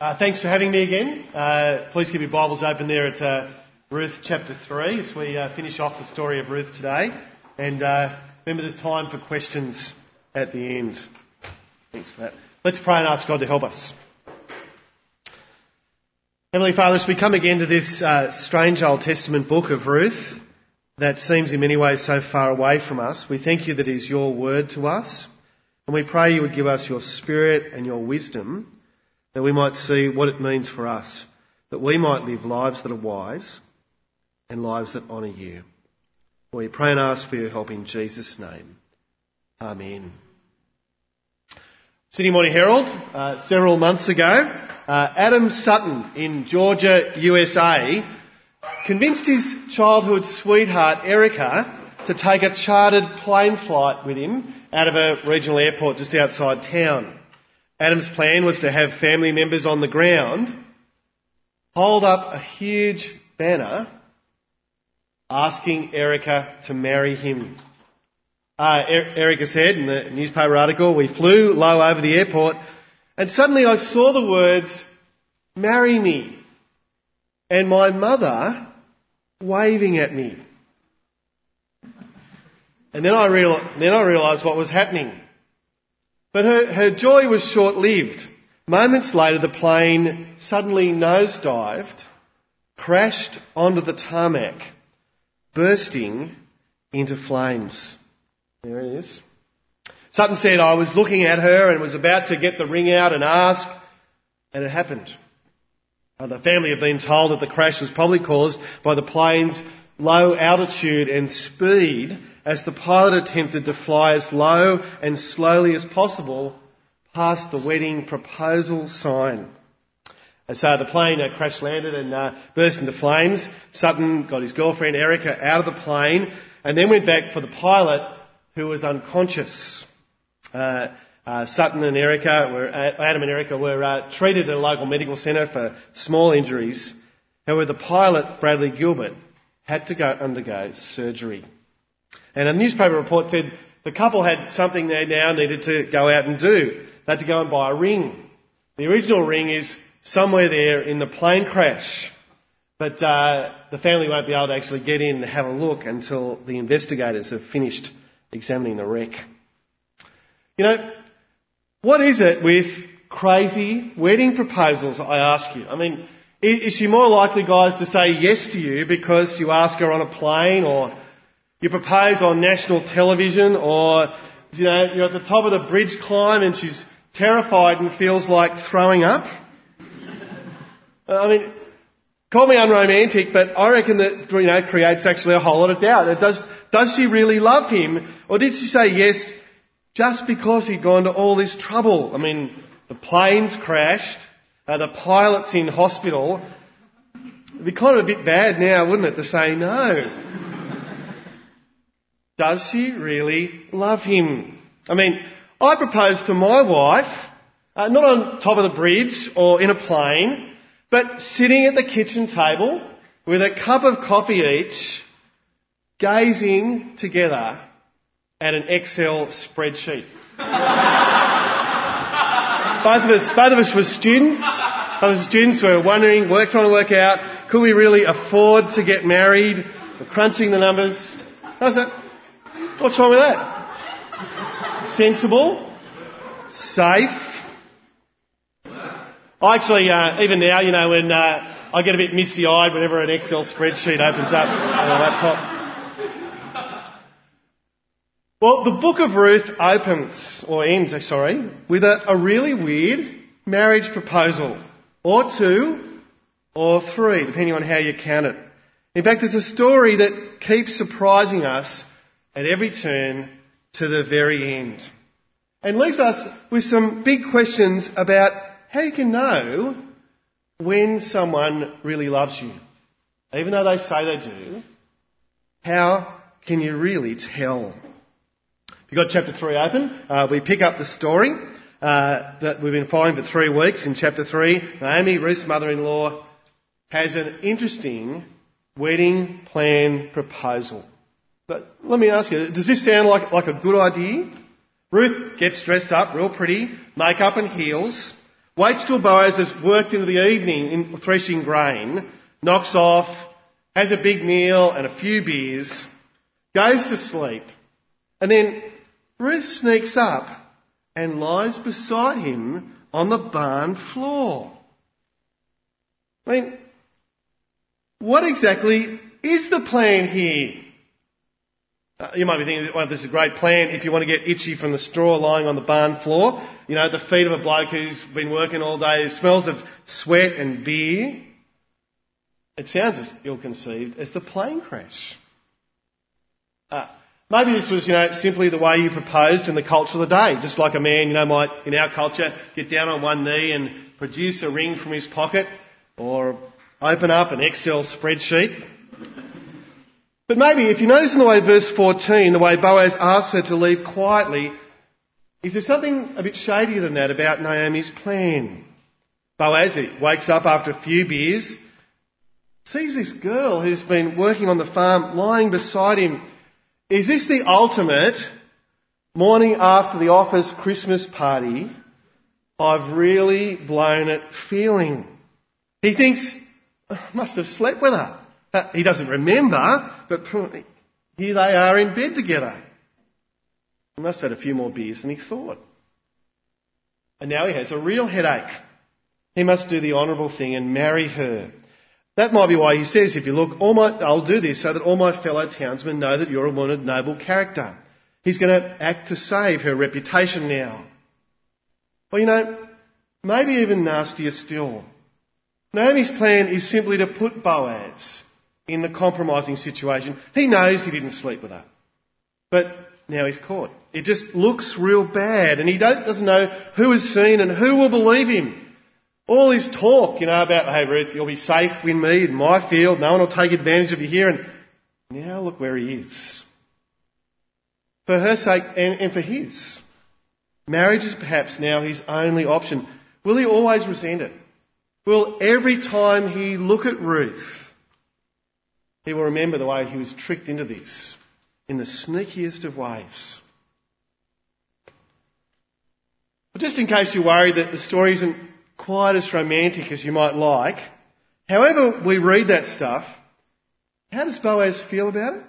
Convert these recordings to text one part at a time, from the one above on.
Uh, thanks for having me again. Uh, please keep your Bibles open there at uh, Ruth chapter 3 as we uh, finish off the story of Ruth today. And uh, remember, there's time for questions at the end. Thanks for that. Let's pray and ask God to help us. Heavenly Father, as we come again to this uh, strange Old Testament book of Ruth that seems in many ways so far away from us, we thank you that it is your word to us. And we pray you would give us your spirit and your wisdom that we might see what it means for us, that we might live lives that are wise and lives that honour you. We pray and ask for your help in Jesus' name. Amen. Sydney Morning Herald, uh, several months ago, uh, Adam Sutton in Georgia, USA, convinced his childhood sweetheart Erica to take a chartered plane flight with him out of a regional airport just outside town. Adam's plan was to have family members on the ground hold up a huge banner asking Erica to marry him. Uh, er- Erica said in the newspaper article, we flew low over the airport and suddenly I saw the words, marry me. And my mother waving at me. And then I, real- then I realised what was happening. But her, her joy was short lived. Moments later, the plane suddenly nosedived, crashed onto the tarmac, bursting into flames. There it is. Sutton said, I was looking at her and was about to get the ring out and ask, and it happened. The family have been told that the crash was probably caused by the plane's low altitude and speed as the pilot attempted to fly as low and slowly as possible past the wedding proposal sign. And so the plane uh, crash landed and uh, burst into flames. Sutton got his girlfriend Erica out of the plane and then went back for the pilot who was unconscious. Uh, uh Sutton and Erica were, uh, Adam and Erica were uh, treated at a local medical centre for small injuries. However, the pilot, Bradley Gilbert, had to go undergo surgery. And a newspaper report said the couple had something they now needed to go out and do. They had to go and buy a ring. The original ring is somewhere there in the plane crash. But uh, the family won't be able to actually get in and have a look until the investigators have finished examining the wreck. You know, what is it with crazy wedding proposals, I ask you? I mean, is she more likely, guys, to say yes to you because you ask her on a plane or you propose on national television or, you know, you're at the top of the bridge climb and she's terrified and feels like throwing up. I mean, call me unromantic, but I reckon that, you know, creates actually a whole lot of doubt. Does, does she really love him? Or did she say yes just because he'd gone to all this trouble? I mean, the planes crashed, uh, the pilot's in hospital. It'd be kind of a bit bad now, wouldn't it, to say no? Does she really love him? I mean, I proposed to my wife, uh, not on top of the bridge or in a plane, but sitting at the kitchen table with a cup of coffee each, gazing together at an Excel spreadsheet. both of us, both of us were students. Both of us students were wondering, we're trying to work out, could we really afford to get married? We're crunching the numbers. I said, What's wrong with that? Sensible, safe. I actually, uh, even now, you know, when uh, I get a bit misty-eyed whenever an Excel spreadsheet opens up on a laptop. Well, the book of Ruth opens, or ends, sorry, with a, a really weird marriage proposal. Or two, or three, depending on how you count it. In fact, it's a story that keeps surprising us at every turn to the very end. And leaves us with some big questions about how you can know when someone really loves you. Even though they say they do, how can you really tell? If you've got chapter 3 open, uh, we pick up the story uh, that we've been following for three weeks. In chapter 3, Naomi, Ruth's mother-in-law, has an interesting wedding plan proposal. But let me ask you, does this sound like, like a good idea? Ruth gets dressed up real pretty, makeup and heels, waits till Boaz has worked into the evening in threshing grain, knocks off, has a big meal and a few beers, goes to sleep, and then Ruth sneaks up and lies beside him on the barn floor. I mean, what exactly is the plan here? Uh, you might be thinking, well, this is a great plan if you want to get itchy from the straw lying on the barn floor. You know, the feet of a bloke who's been working all day, smells of sweat and beer. It sounds as ill-conceived as the plane crash. Uh, maybe this was, you know, simply the way you proposed in the culture of the day. Just like a man, you know, might, in our culture, get down on one knee and produce a ring from his pocket or open up an Excel spreadsheet but maybe if you notice in the way verse 14, the way Boaz asks her to leave quietly, is there something a bit shadier than that about Naomi's plan? Boaz wakes up after a few beers, sees this girl who's been working on the farm lying beside him. Is this the ultimate morning after the office Christmas party? I've really blown it feeling. He thinks, I must have slept with her. Uh, he doesn't remember, but here they are in bed together. He must have had a few more beers than he thought. And now he has a real headache. He must do the honourable thing and marry her. That might be why he says, if you look, all my, I'll do this so that all my fellow townsmen know that you're a woman of noble character. He's going to act to save her reputation now. Well, you know, maybe even nastier still. Naomi's plan is simply to put Boaz in the compromising situation. He knows he didn't sleep with her. But now he's caught. It just looks real bad and he doesn't know who has seen and who will believe him. All his talk, you know, about, hey Ruth, you'll be safe with me in my field, no one will take advantage of you here, and now look where he is. For her sake and, and for his. Marriage is perhaps now his only option. Will he always resent it? Will every time he look at Ruth, he will remember the way he was tricked into this in the sneakiest of ways. But just in case you're worried that the story isn't quite as romantic as you might like, however we read that stuff, how does Boaz feel about it?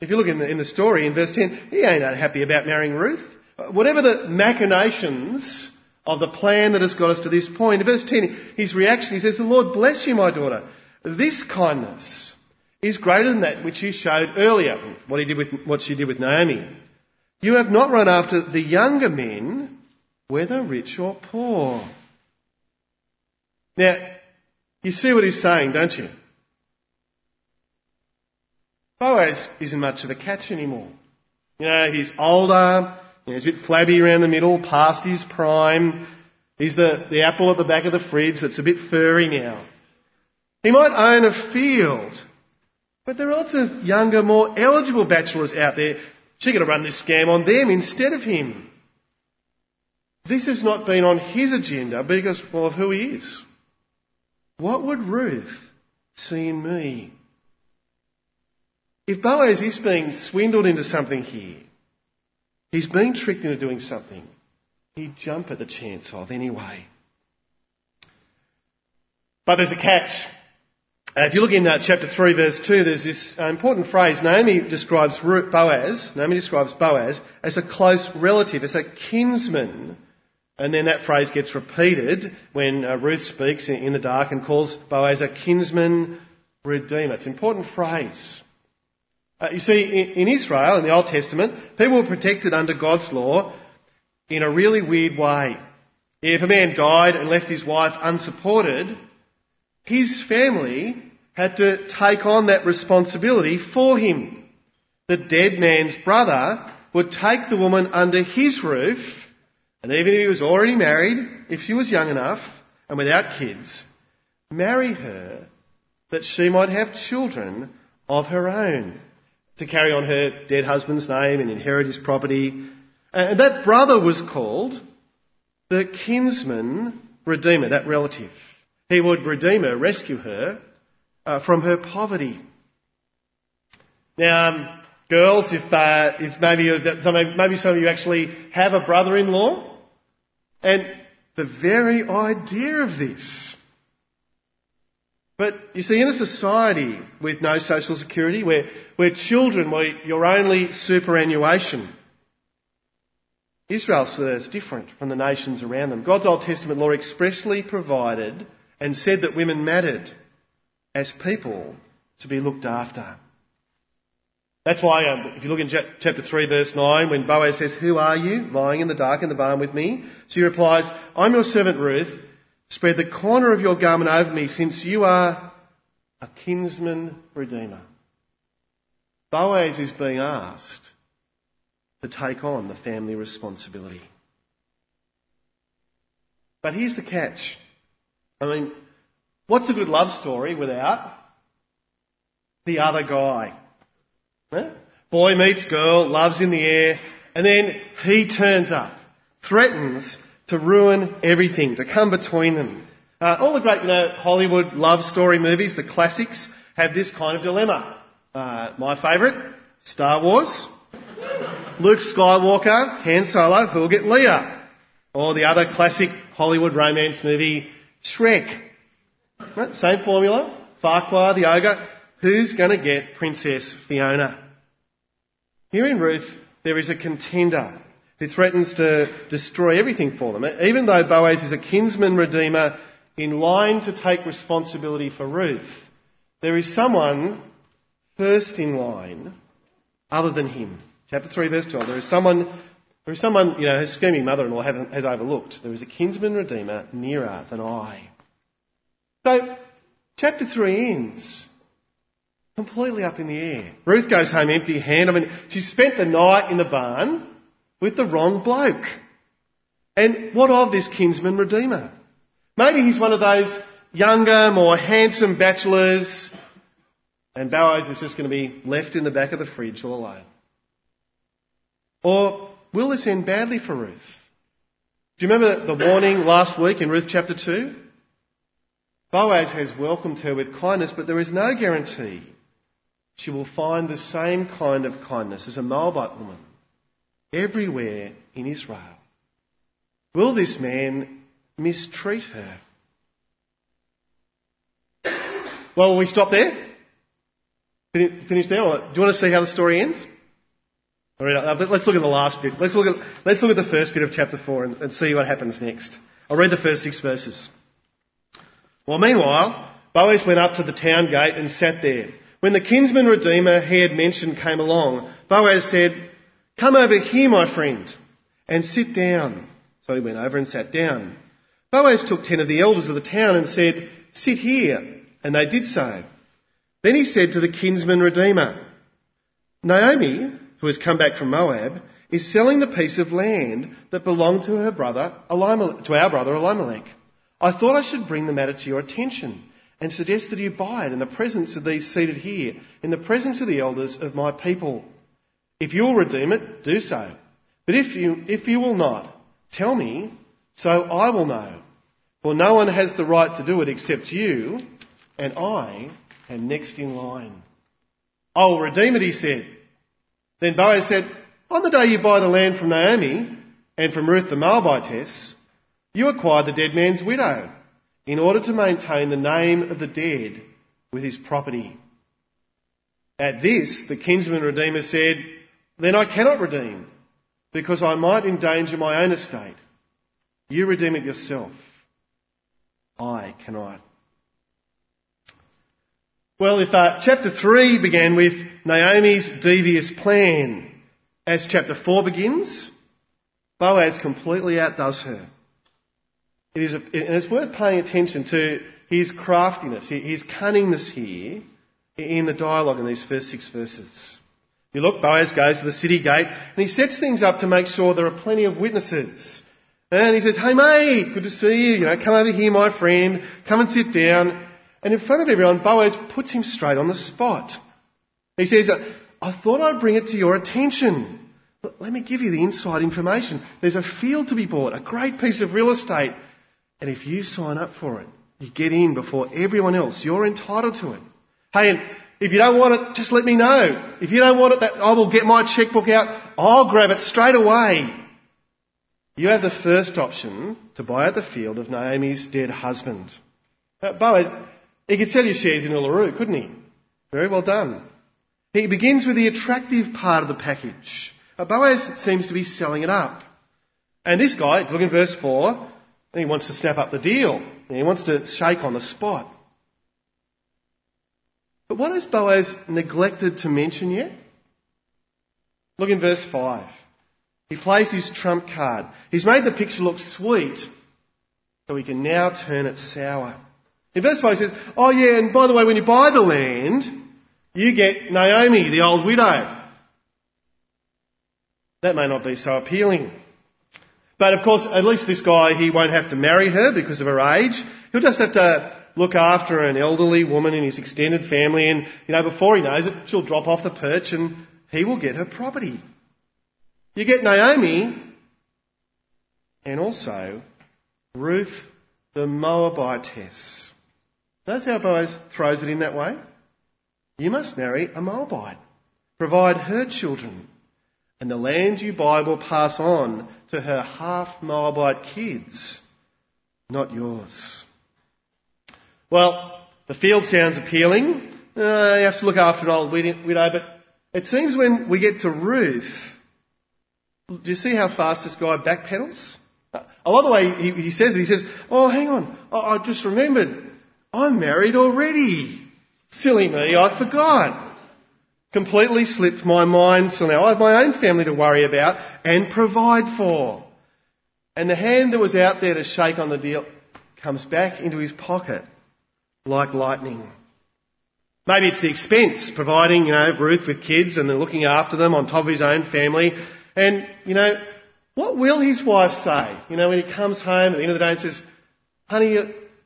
If you look in the, in the story in verse 10, he ain't unhappy about marrying Ruth. Whatever the machinations of the plan that has got us to this point, in verse 10, his reaction, he says, The Lord bless you, my daughter. This kindness is greater than that which you showed earlier, what, he did with, what she did with Naomi. You have not run after the younger men, whether rich or poor. Now, you see what he's saying, don't you? Boaz isn't much of a catch anymore. You know, he's older, you know, he's a bit flabby around the middle, past his prime. He's the, the apple at the back of the fridge that's a bit furry now. He might own a field, but there are lots of younger, more eligible bachelors out there. She's going to run this scam on them instead of him. This has not been on his agenda because well, of who he is. What would Ruth see in me? If Boaz is being swindled into something here, he's being tricked into doing something, he'd jump at the chance of anyway. But there's a catch. If you look in uh, chapter 3 verse 2, there's this uh, important phrase. Naomi describes Boaz, Naomi describes Boaz as a close relative, as a kinsman. And then that phrase gets repeated when uh, Ruth speaks in, in, the dark and calls Boaz a kinsman redeemer. It's an important phrase. Uh, you see, in, in Israel, in the Old Testament, people were protected under God's law in a really weird way. If a man died and left his wife unsupported, his family had to take on that responsibility for him. The dead man's brother would take the woman under his roof, and even if he was already married, if she was young enough and without kids, marry her that she might have children of her own to carry on her dead husband's name and inherit his property. And that brother was called the kinsman redeemer, that relative. He would redeem her, rescue her uh, from her poverty. Now, um, girls, if, uh, if maybe, maybe some of you actually have a brother-in-law, and the very idea of this. But you see, in a society with no social security, where, where children were your only superannuation, Israel is different from the nations around them. God's Old Testament law expressly provided and said that women mattered as people to be looked after. That's why, um, if you look in chapter 3, verse 9, when Boaz says, Who are you lying in the dark in the barn with me? She replies, I'm your servant Ruth. Spread the corner of your garment over me, since you are a kinsman redeemer. Boaz is being asked to take on the family responsibility. But here's the catch. I mean, what's a good love story without the other guy? Boy meets girl, love's in the air, and then he turns up, threatens to ruin everything, to come between them. Uh, all the great, you know, Hollywood love story movies, the classics, have this kind of dilemma. Uh, my favourite, Star Wars. Luke Skywalker, Han Solo, who'll get Leia? Or the other classic Hollywood romance movie, Shrek. Right? Same formula. Farquaad, the ogre. Who's going to get Princess Fiona? Here in Ruth, there is a contender who threatens to destroy everything for them. Even though Boaz is a kinsman redeemer in line to take responsibility for Ruth, there is someone first in line other than him. Chapter 3, verse 12. There is someone, there is someone, you know, his scheming mother-in-law has overlooked. There is a kinsman redeemer nearer than I. So, chapter 3 ends completely up in the air. Ruth goes home empty handed. I mean, she spent the night in the barn with the wrong bloke. And what of this kinsman redeemer? Maybe he's one of those younger, more handsome bachelors, and Boaz is just going to be left in the back of the fridge all alone. Or will this end badly for Ruth? Do you remember the warning last week in Ruth chapter 2? Boaz has welcomed her with kindness, but there is no guarantee she will find the same kind of kindness as a Moabite woman everywhere in Israel. Will this man mistreat her? Well, will we stop there? Finish there? Or do you want to see how the story ends? All right, uh, let's look at the last bit. Let's look at, let's look at the first bit of chapter 4 and, and see what happens next. I'll read the first six verses. Well, meanwhile, Boaz went up to the town gate and sat there. When the kinsman redeemer he had mentioned came along, Boaz said, Come over here, my friend, and sit down. So he went over and sat down. Boaz took ten of the elders of the town and said, Sit here. And they did so. Then he said to the kinsman redeemer, Naomi, who has come back from Moab, is selling the piece of land that belonged to her brother, to our brother Elimelech. I thought I should bring the matter to your attention and suggest that you buy it in the presence of these seated here, in the presence of the elders of my people. If you will redeem it, do so. But if you, if you will not, tell me, so I will know. For no one has the right to do it except you, and I am next in line. I will redeem it, he said. Then Boaz said, On the day you buy the land from Naomi and from Ruth the Moabitess, you acquire the dead man's widow in order to maintain the name of the dead with his property. At this, the kinsman redeemer said, Then I cannot redeem, because I might endanger my own estate. You redeem it yourself. I cannot. Well, if uh, chapter 3 began with Naomi's devious plan, as chapter 4 begins, Boaz completely outdoes her. It is a, and it's worth paying attention to his craftiness, his cunningness here in the dialogue in these first six verses. You look, Boaz goes to the city gate and he sets things up to make sure there are plenty of witnesses. And he says, Hey mate, good to see you. You know, come over here, my friend. Come and sit down. And in front of everyone, Boaz puts him straight on the spot. He says, I thought I'd bring it to your attention. Let me give you the inside information. There's a field to be bought, a great piece of real estate. And if you sign up for it, you get in before everyone else. You're entitled to it. Hey, and if you don't want it, just let me know. If you don't want it, that I will get my checkbook out. I'll grab it straight away. you have the first option to buy out the field of Naomi's dead husband. Uh, Boaz, he could sell your shares in Uluru, couldn't he? Very well done. He begins with the attractive part of the package. Uh, Boaz seems to be selling it up. And this guy, look in verse 4, he wants to snap up the deal. He wants to shake on the spot. But what has Boaz neglected to mention yet? Look in verse 5. He plays his trump card. He's made the picture look sweet, so he can now turn it sour. In verse 5 he says, Oh yeah, and by the way, when you buy the land, you get Naomi, the old widow. That may not be so appealing. But of course, at least this guy, he won't have to marry her because of her age. He'll just have to look after an elderly woman in his extended family and, you know, before he knows it, she'll drop off the perch and he will get her property. You get Naomi and also Ruth the Moabitess. Notice how Boaz throws it in that way? You must marry a Moabite. Provide her children. And the land you buy will pass on to her half Moabite kids, not yours. Well, the field sounds appealing. Uh, you have to look after an old widow, but it seems when we get to Ruth, do you see how fast this guy backpedals? I love the way he, he says it. He says, Oh, hang on. I, I just remembered. I'm married already. Silly me, I forgot. Completely slipped my mind, so now I have my own family to worry about and provide for. And the hand that was out there to shake on the deal comes back into his pocket like lightning. Maybe it's the expense, providing, you know, Ruth with kids and then looking after them on top of his own family. And, you know, what will his wife say? You know, when he comes home at the end of the day and says, honey,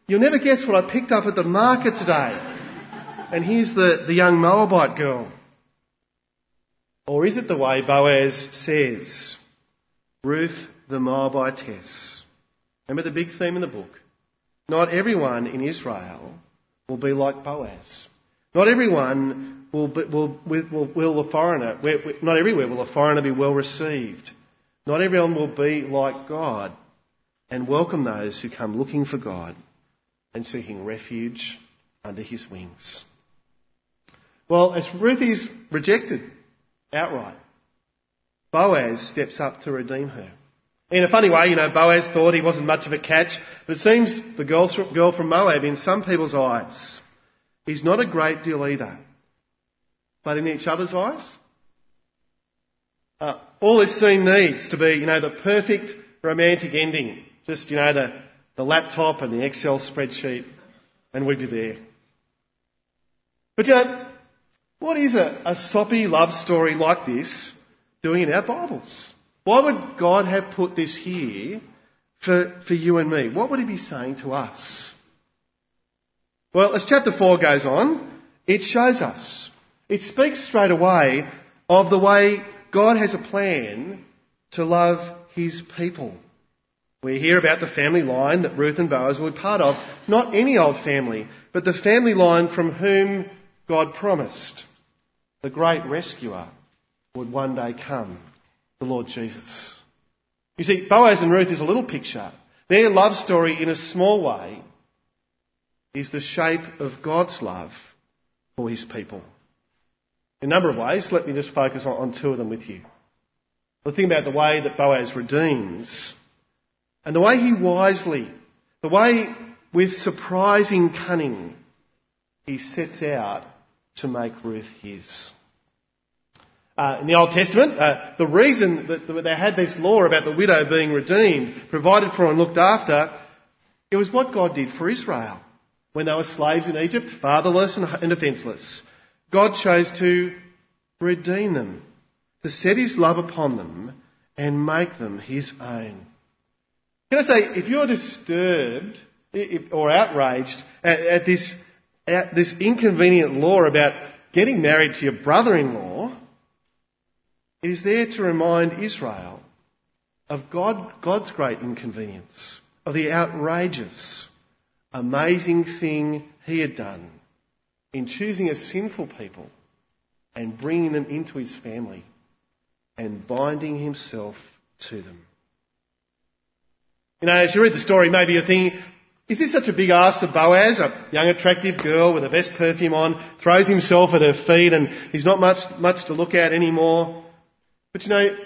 you'll never guess what I picked up at the market today. And here's the, the young Moabite girl. Or is it the way Boaz says, Ruth the Moabitess? Remember the big theme in the book? Not everyone in Israel will be like Boaz. Not everyone will, be, will, will, will a foreigner, not everywhere will a foreigner be well received. Not everyone will be like God and welcome those who come looking for God and seeking refuge under his wings. Well, as Ruth is rejected outright, Boaz steps up to redeem her. In a funny way, you know, Boaz thought he wasn't much of a catch, but it seems the girl from Moab, in some people's eyes, he's not a great deal either. But in each other's eyes, uh, all this scene needs to be, you know, the perfect romantic ending. Just, you know, the, the laptop and the Excel spreadsheet, and we'd be there. But you know, what is a, a soppy love story like this doing in our Bibles? Why would God have put this here for, for you and me? What would He be saying to us? Well, as chapter 4 goes on, it shows us. It speaks straight away of the way God has a plan to love His people. We hear about the family line that Ruth and Boaz were part of. Not any old family, but the family line from whom God promised the great rescuer would one day come the Lord Jesus. You see, Boaz and Ruth is a little picture. Their love story, in a small way, is the shape of God's love for his people. In a number of ways, let me just focus on, two of them with you. The thing about the way that Boaz redeems, and the way he wisely, the way with surprising cunning, he sets out to make Ruth his. Uh, in the Old Testament, uh, the reason that they had this law about the widow being redeemed, provided for and looked after, it was what God did for Israel. When they were slaves in Egypt, fatherless and defenceless, God chose to redeem them, to set his love upon them and make them his own. Can I say, if you're disturbed or outraged at, at this, at this inconvenient law about getting married to your brother-in-law, it is there to remind Israel of God, God's great inconvenience, of the outrageous, amazing thing He had done in choosing a sinful people and bringing them into His family and binding Himself to them. You know, as you read the story, maybe you're thinking, is this such a big ask of Boaz, a young attractive girl with the best perfume on, throws himself at her feet and he's not much, much to look at anymore? But you know,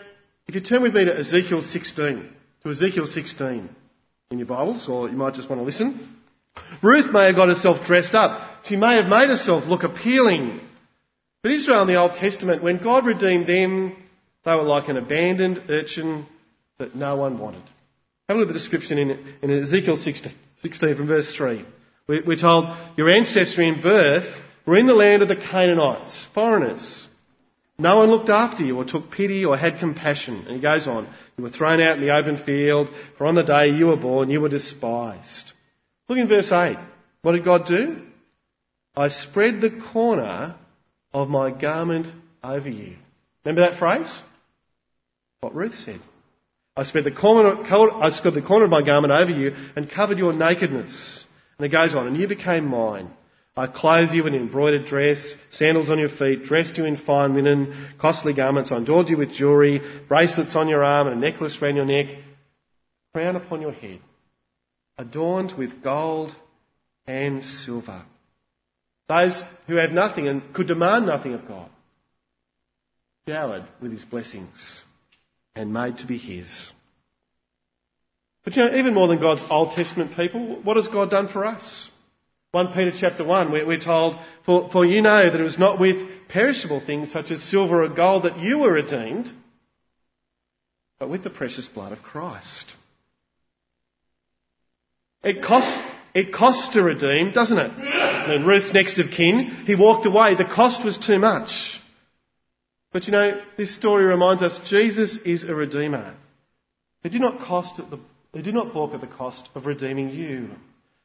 if you turn with me to Ezekiel 16, to Ezekiel 16 in your Bibles, or you might just want to listen. Ruth may have got herself dressed up. She may have made herself look appealing. But Israel in the Old Testament, when God redeemed them, they were like an abandoned urchin that no one wanted. Have a look at the description in, in Ezekiel 16, 16 from verse 3. We're told, Your ancestry in birth were in the land of the Canaanites, foreigners. No one looked after you or took pity or had compassion. And he goes on, You were thrown out in the open field, for on the day you were born, you were despised. Look in verse 8. What did God do? I spread the corner of my garment over you. Remember that phrase? What Ruth said. I spread the corner, I spread the corner of my garment over you and covered your nakedness. And it goes on, and you became mine. I clothed you in embroidered dress, sandals on your feet, dressed you in fine linen, costly garments, I adorned you with jewellery, bracelets on your arm, and a necklace round your neck, crown upon your head, adorned with gold and silver. Those who have nothing and could demand nothing of God, showered with his blessings and made to be His. But you know, even more than God's Old Testament people, what has God done for us? 1 Peter chapter 1, we're, told, for, for you know that it was not with perishable things such as silver or gold that you were redeemed, but with the precious blood of Christ. It costs, it costs to redeem, doesn't it? And Ruth's next of kin, he walked away. The cost was too much. But you know, this story reminds us Jesus is a redeemer. He did not cost the, he did not balk at the cost of redeeming you,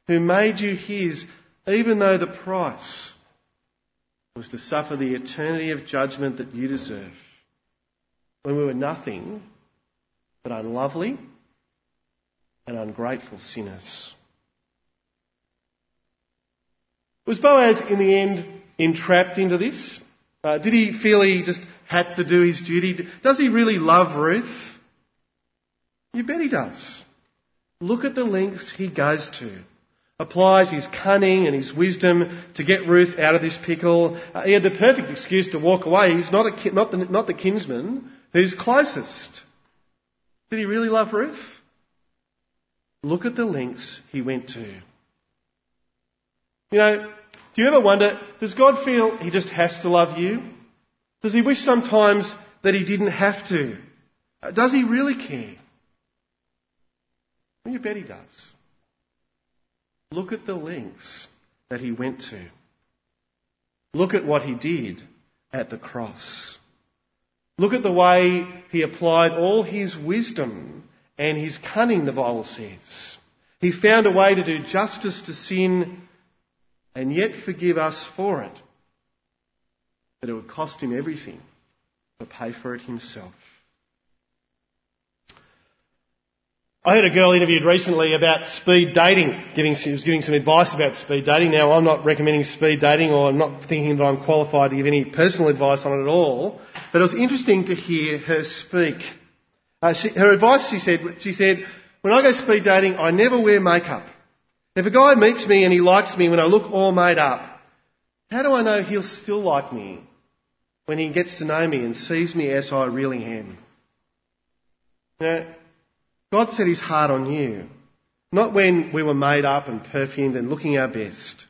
who made you his, even though the price was to suffer the eternity of judgment that you deserve. When we were nothing but unlovely and ungrateful sinners. Was Boaz in the end entrapped into this? Uh, did he feel he just had to do his duty. Does he really love Ruth? You bet he does. Look at the lengths he goes to. Applies his cunning and his wisdom to get Ruth out of this pickle. Uh, he had the perfect excuse to walk away. He's not, a, not, the, not the kinsman who's closest. Did he really love Ruth? Look at the lengths he went to. You know, do you ever wonder, does God feel he just has to love you? Does he wish sometimes that he didn't have to? Uh, does he really care? Well, you bet he does. Look at the lengths that he went to. Look at what he did at the cross. Look at the way he applied all his wisdom and his cunning, the Bible says. He found a way to do justice to sin and yet forgive us for it that it would cost him everything to pay for it himself. I had a girl interviewed recently about speed dating. Giving, she was giving some advice about speed dating. Now, I'm not recommending speed dating or I'm not thinking that I'm qualified to give any personal advice on it at all. But it was interesting to hear her speak. Uh, she, her advice, she said, she said, when I go speed dating, I never wear makeup. If a guy meets me and he likes me when I look all made up, how do I know he'll still like me when he gets to know me and sees me as I really am. Now, God set his heart on you, not when we were made up and perfumed and looking our best,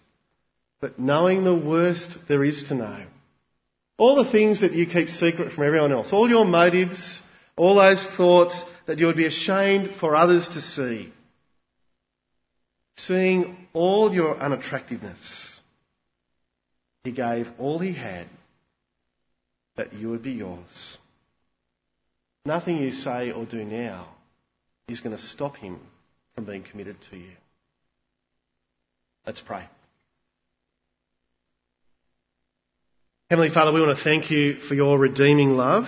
but knowing the worst there is to know. All the things that you keep secret from everyone else, all your motives, all those thoughts that you would be ashamed for others to see. Seeing all your unattractiveness, he gave all he had that you would be yours. Nothing you say or do now is going to stop him from being committed to you. Let's pray. Heavenly Father, we want to thank you for your redeeming love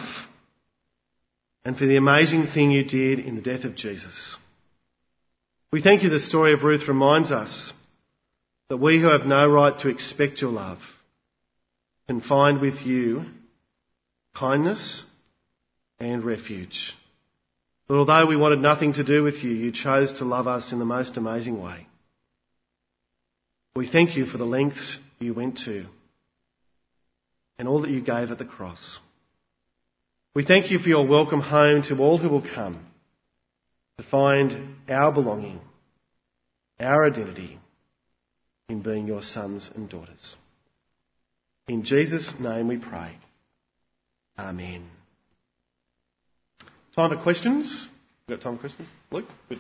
and for the amazing thing you did in the death of Jesus. We thank you the story of Ruth reminds us that we who have no right to expect your love can find with you kindness and refuge. But although we wanted nothing to do with you, you chose to love us in the most amazing way. We thank you for the lengths you went to and all that you gave at the cross. We thank you for your welcome home to all who will come to find our belonging, our identity in being your sons and daughters. In Jesus' name we pray. Amen. Time for questions? We've got time for questions? Luke? Good.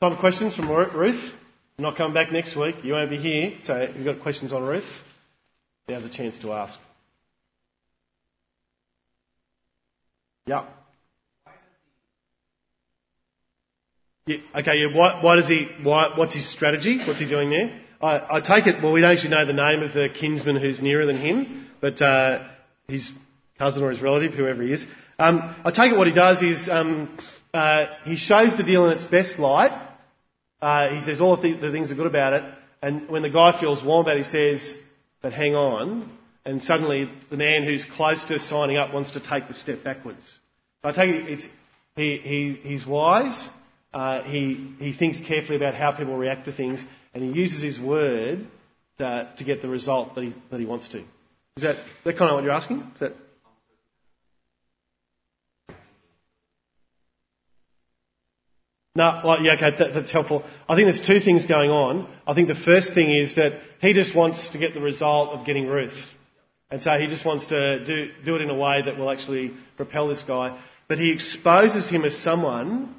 Time for questions from Ruth. I'm not coming back next week. You won't be here. So if you've got questions on Ruth, now's a chance to ask. Yeah. Yeah, okay, yeah, why, why does he, why, what's his strategy? What's he doing there? I, I, take it, well, we don't actually know the name of the kinsman who's nearer than him, but uh, his cousin or his relative, whoever he is. Um, I take it what he does is um, uh, he shows the deal in its best light. Uh, he says all the, th- the things are good about it, and when the guy feels warm about it, he says, but hang on, and suddenly the man who's close to signing up wants to take the step backwards. I take it it's, he, he, he's wise, uh, he, he thinks carefully about how people react to things, and he uses his word to, to get the result that he, that he wants to. Is that, that kind of what you're asking? Is that... No, well, yeah, okay, that, that's helpful. I think there's two things going on. I think the first thing is that he just wants to get the result of getting Ruth. And so he just wants to do, do it in a way that will actually propel this guy. But he exposes him as someone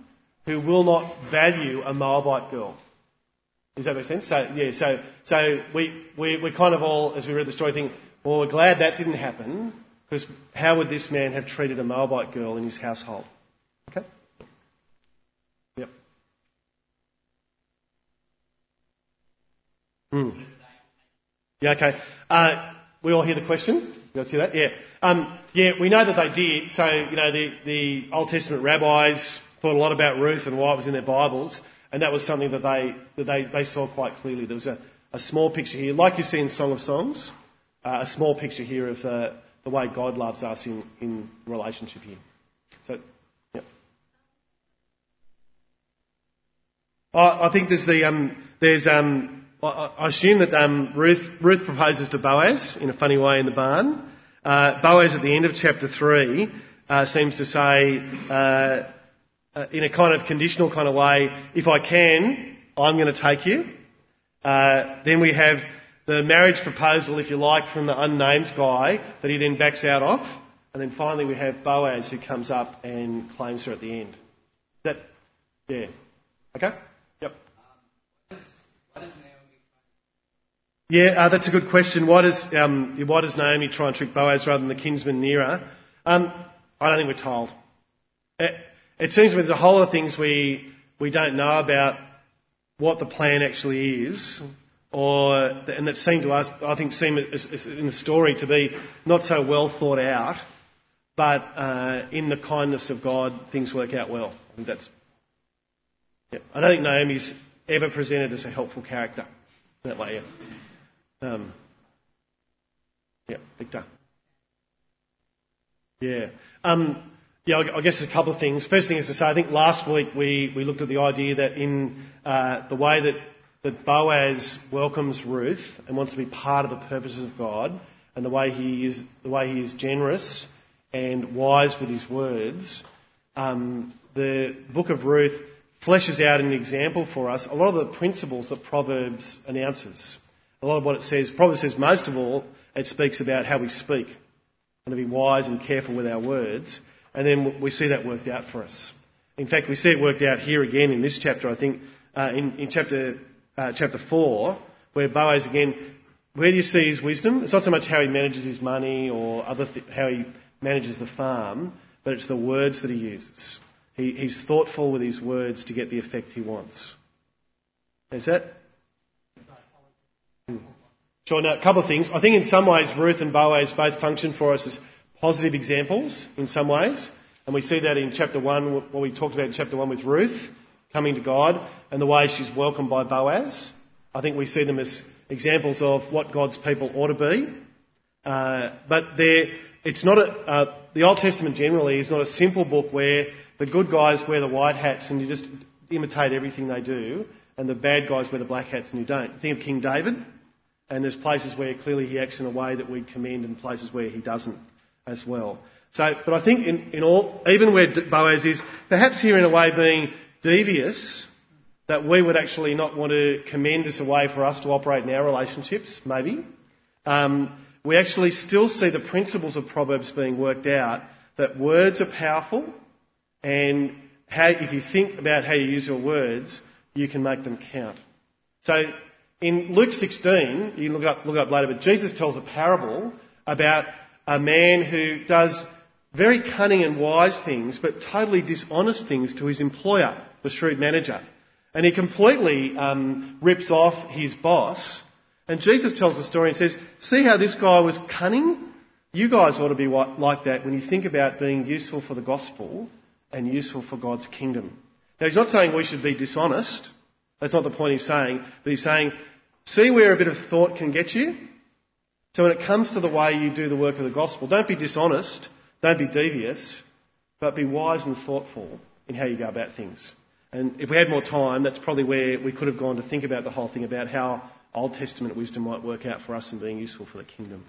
who will not value a Moabite girl. Does that make sense? So, yeah, so, so we, we, we're kind of all, as we read the story, think, well, we're glad that didn't happen, because how would this man have treated a Moabite girl in his household? Okay? Hmm. Yeah, okay. Uh, we all hear the question? You guys hear that? Yeah. Um, yeah, we know that they did. So, you know, the, the Old Testament rabbis thought a lot about Ruth and why it was in their Bibles, and that was something that they, that they, they saw quite clearly. There was a, a small picture here, like you see in Song of Songs, uh, a small picture here of the, the way God loves us in, in relationship here. So, yeah. I, I think there's the, um, there's, um, I assume that um, Ruth, Ruth proposes to Boaz in a funny way in the barn. Uh, Boaz at the end of chapter 3 uh, seems to say, uh, uh, in a kind of conditional kind of way, if I can, I'm going to take you. Uh, then we have the marriage proposal, if you like, from the unnamed guy that he then backs out of. And then finally we have Boaz who comes up and claims her at the end. That, yeah. Okay? Yeah, uh, that's a good question. Why does, um, why does Naomi try and trick Boaz rather than the kinsman nearer? Um, I don't think we're told. Uh, it seems to me there's a whole lot of things we, we don't know about what the plan actually is, or, and that seem to us, I think, seem in the story to be not so well thought out, but uh, in the kindness of God, things work out well. I think that's. Yeah. I don't think Naomi's ever presented as a helpful character that way. Yeah. Um, yeah, Victor. Yeah. Um, yeah, I guess a couple of things. First thing is to say, I think last week we, we looked at the idea that in uh, the way that, that Boaz welcomes Ruth and wants to be part of the purposes of God, and the way he is the way he is generous and wise with his words, um, the book of Ruth fleshes out an example for us a lot of the principles that Proverbs announces. A lot of what it says, Proverbs says most of all, it speaks about how we speak and to be wise and careful with our words. And then we see that worked out for us. In fact, we see it worked out here again in this chapter, I think, uh, in, in, chapter, uh, chapter 4, where Boaz again, where do you see his wisdom? It's not so much how he manages his money or other th- how he manages the farm, but it's the words that he uses. He, he's thoughtful with his words to get the effect he wants. Is that? Now, a couple of things. I think in some ways Ruth and Boaz both function for us as positive examples in some ways. And we see that in chapter 1, what we talked about in chapter 1 with Ruth coming to God and the way she's welcomed by Boaz. I think we see them as examples of what God's people ought to be. Uh, but it's not a, uh, the Old Testament generally is not a simple book where the good guys wear the white hats and you just imitate everything they do, and the bad guys wear the black hats and you don't. Think of King David, and there's places where clearly he acts in a way that we commend and places where he doesn't as well. So, but I think in, in all, even where Boaz is, perhaps here in a way being devious, that we would actually not want to commend as a way for us to operate in our relationships, maybe. Um, we actually still see the principles of Proverbs being worked out that words are powerful and how, if you think about how you use your words, you can make them count. So in Luke 16, you look up, look up later, but Jesus tells a parable about a man who does very cunning and wise things, but totally dishonest things to his employer, the shrewd manager. And he completely um, rips off his boss. And Jesus tells the story and says, See how this guy was cunning? You guys ought to be like that when you think about being useful for the gospel and useful for God's kingdom. Now, he's not saying we should be dishonest. That's not the point he's saying. But he's saying, see where a bit of thought can get you. So when it comes to the way you do the work of the gospel, don't be dishonest, don't be devious, but be wise and thoughtful in how you go about things. And if we had more time, that's probably where we could have gone to think about the whole thing about how Old Testament wisdom might work out for us in being useful for the kingdom.